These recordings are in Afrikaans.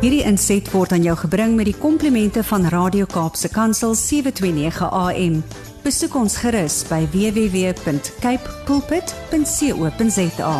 Hierdie inset word aan jou gebring met die komplimente van Radio Kaapse Kansel 729 AM. Besoek ons gerus by www.cape pulpit.co.za.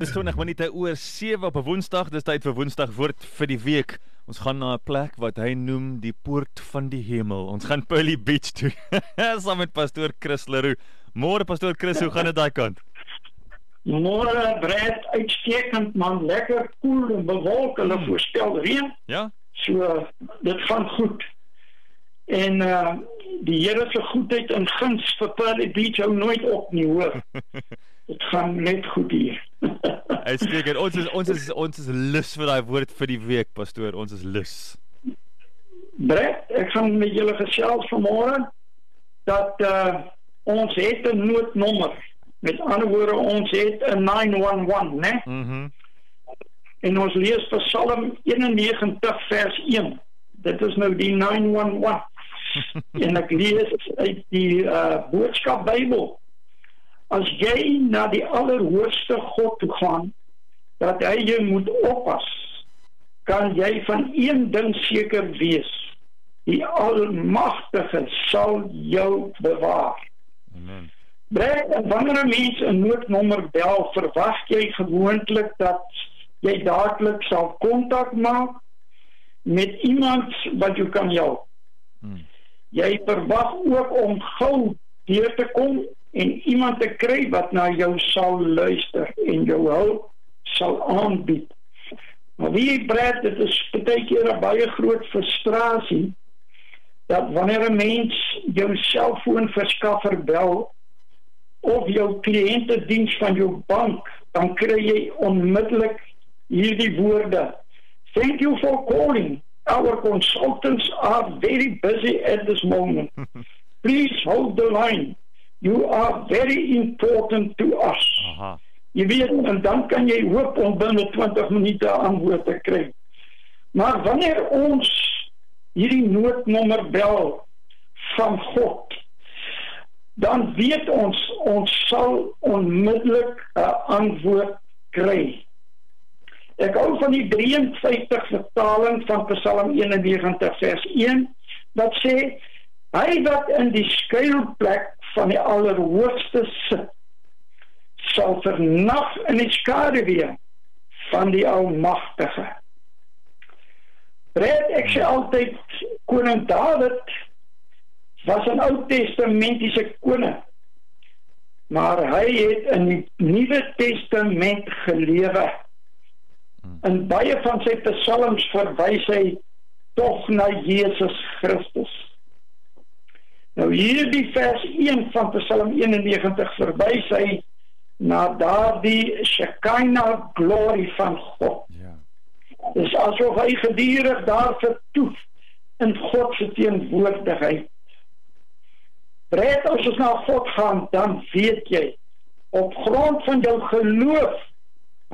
Dis 20 minute oor 7 op 'n Woensdag. Dis tyd vir Woensdag woord vir die week. Ons gaan na 'n plek wat hy noem die poort van die hemel. Ons gaan Pearly Beach toe. Saam met pastoor Chris Leroux. Môre pastoor Chris, hoe gaan dit daai kant? Môre breed uitstekend man, lekker koel en bewolk. Hulle hmm. voorspel reën. Ja. So dit gaan goed. En uh die Here se goedheid en guns vir Pearly Beach hou nooit op nie, hoor. dit gaan net goed hier. Uitstekend. ons is ons is ons is lus vir daai woord vir die week, pastoor. Ons is lus. Brett, ek gaan met julle gesels vanmôre dat uh ons het 'n noodnommer. Met ander woorde, ons het 'n 911, né? Mhm. Mm en ons lees Psalm 91 vers 1. Dit is nou die 911. en ek lees uit die uh boodskap Bybel as jy na die allerhoogste God toe gaan dat hy jou moet oppas kan jy van een ding seker wees die almagtige sal jou bewaar amen Brek, en wanneer 'n mens 'n noodnommer bel, verwag jy gewoonlik dat jy dadelik sal kontak maak met iemand wat jou kan help. Hmm. Jy verwag ook om gou deur te kom en iemand te kry wat na jou sal luister en jou hulp sal aanbied. Maar wie breed dit is baie keer 'n baie groot frustrasie dat wanneer 'n mens jou selfoon verskaffer bel of jou kliëntediens van jou bank, dan kry jy onmiddellik hierdie woorde. Thank you for calling. Our consultants are very busy at this moment. Please hold the line you are very important to us. Aha. Jy weet en dan kan jy hoop om binne 20 minute antwoord te kry. Maar wanneer ons hierdie noodnommer bel van God, dan weet ons ons sal onmiddellik 'n antwoord kry. Ek hou van die 53 vertaling van Psalm 91 vers 1 wat sê hy wat in die skuilplek van die allerhoogste sit sal vernag in die skaduwee van die almagtige. Red ek sê altyd koning Dawid was 'n Ou Testamentiese koning. Maar hy het in die Nuwe Testament gelewe. In baie van sy psalms verwys hy tog na Jesus Christus. Nou hierdie vers 1 van Psalm 91 verwys hy na daardie Shekinah glory van God. Ja. Dis asof hy gedurig daar vertoef in God se teenwoordigheid. Bred as ons na God gaan, dan weet jy op grond van jou geloof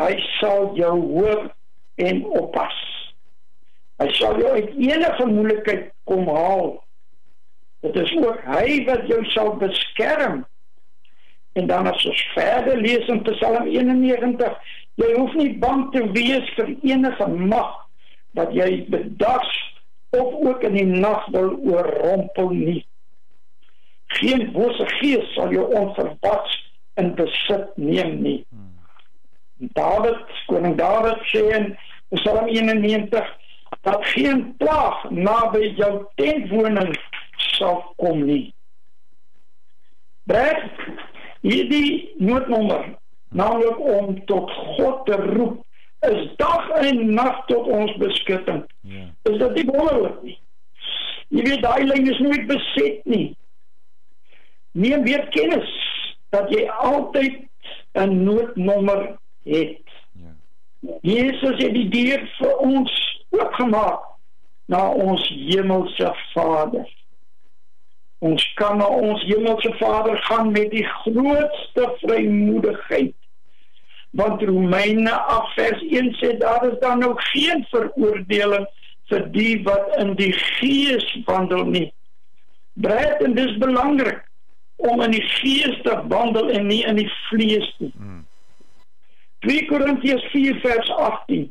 hy sal jou hoor en oppas. Hy sal jou uit enige moeilikheid kom haal Dit is ook hy wat jou sal beskerm. En dan as ons verder lees in Psalm 91, jy hoef nie bang te wees vir enige mag wat jy bedags of ook in die nag wil oorrompel nie. Geen bose gees sal jou onverwags in besit neem nie. David, koning David sê in Psalm 91 dat geen plaag naby jou tentwoning sal kom nie. Brek hierdie noodnommer naamlik om tot God te roep is dag en nag tot ons beskutting. Ja. Is dit nie wonderlik nie? Jy weet daai lyn is nooit beset nie. Neem weer kennis dat jy altyd 'n noodnommer het. Ja. Jesus het die deur vir ons oopgemaak na ons hemelse Vader. Ons kan na ons hemelse Vader gaan met die grootste vrymoedigheid. Want Romeine 8 vers 1 sê daar is dan ook geen veroordeling vir die wat in die gees wandel nie. Bred en dis belangrik om in die gees te wandel en nie in die vlees nie. Hmm. 2 Korintiërs 4 vers 18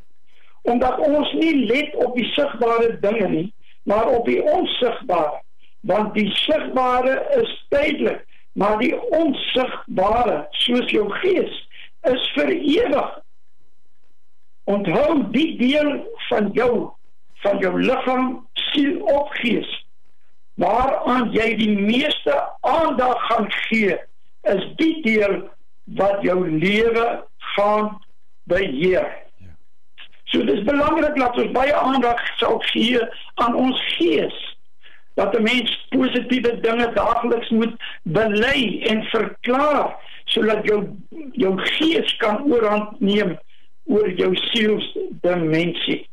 omdat ons nie let op die sigbare dinge nie, maar op die onsigbare. Want die sigbare is tydelik, maar die onsigbare, soos jou gees, is vir ewig. Onthou die deel van jou van jou liggaam, siel of gees waaraan jy die meeste aandag gaan gee, is die deel wat jou lewe gaan beheer. So dis belangrik dat ons baie aandag sal gee aan ons gees. Dat 'n mens positiewe dinge daagliks moet bely en verklaar sodat jou jou gees kan oorhand neem oor jou sielsdimensie.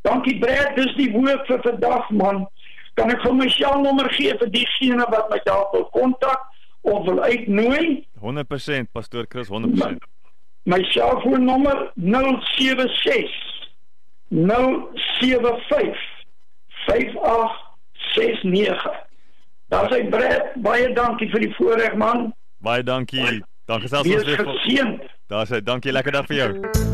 Dankie Brad, dis die woord vir vandag man. Kan ek vir my selnommer gee vir diegene wat my daar wil kontak of wil uitnooi? 100% pastoor Chris 100%. My selfoonnommer 076 075 5869. Daar sê Brad, baie dankie vir die voorreg man. Baie dankie. Dankie selfs ons weer. Geseend. Daar sê dankie, lekker dag vir jou.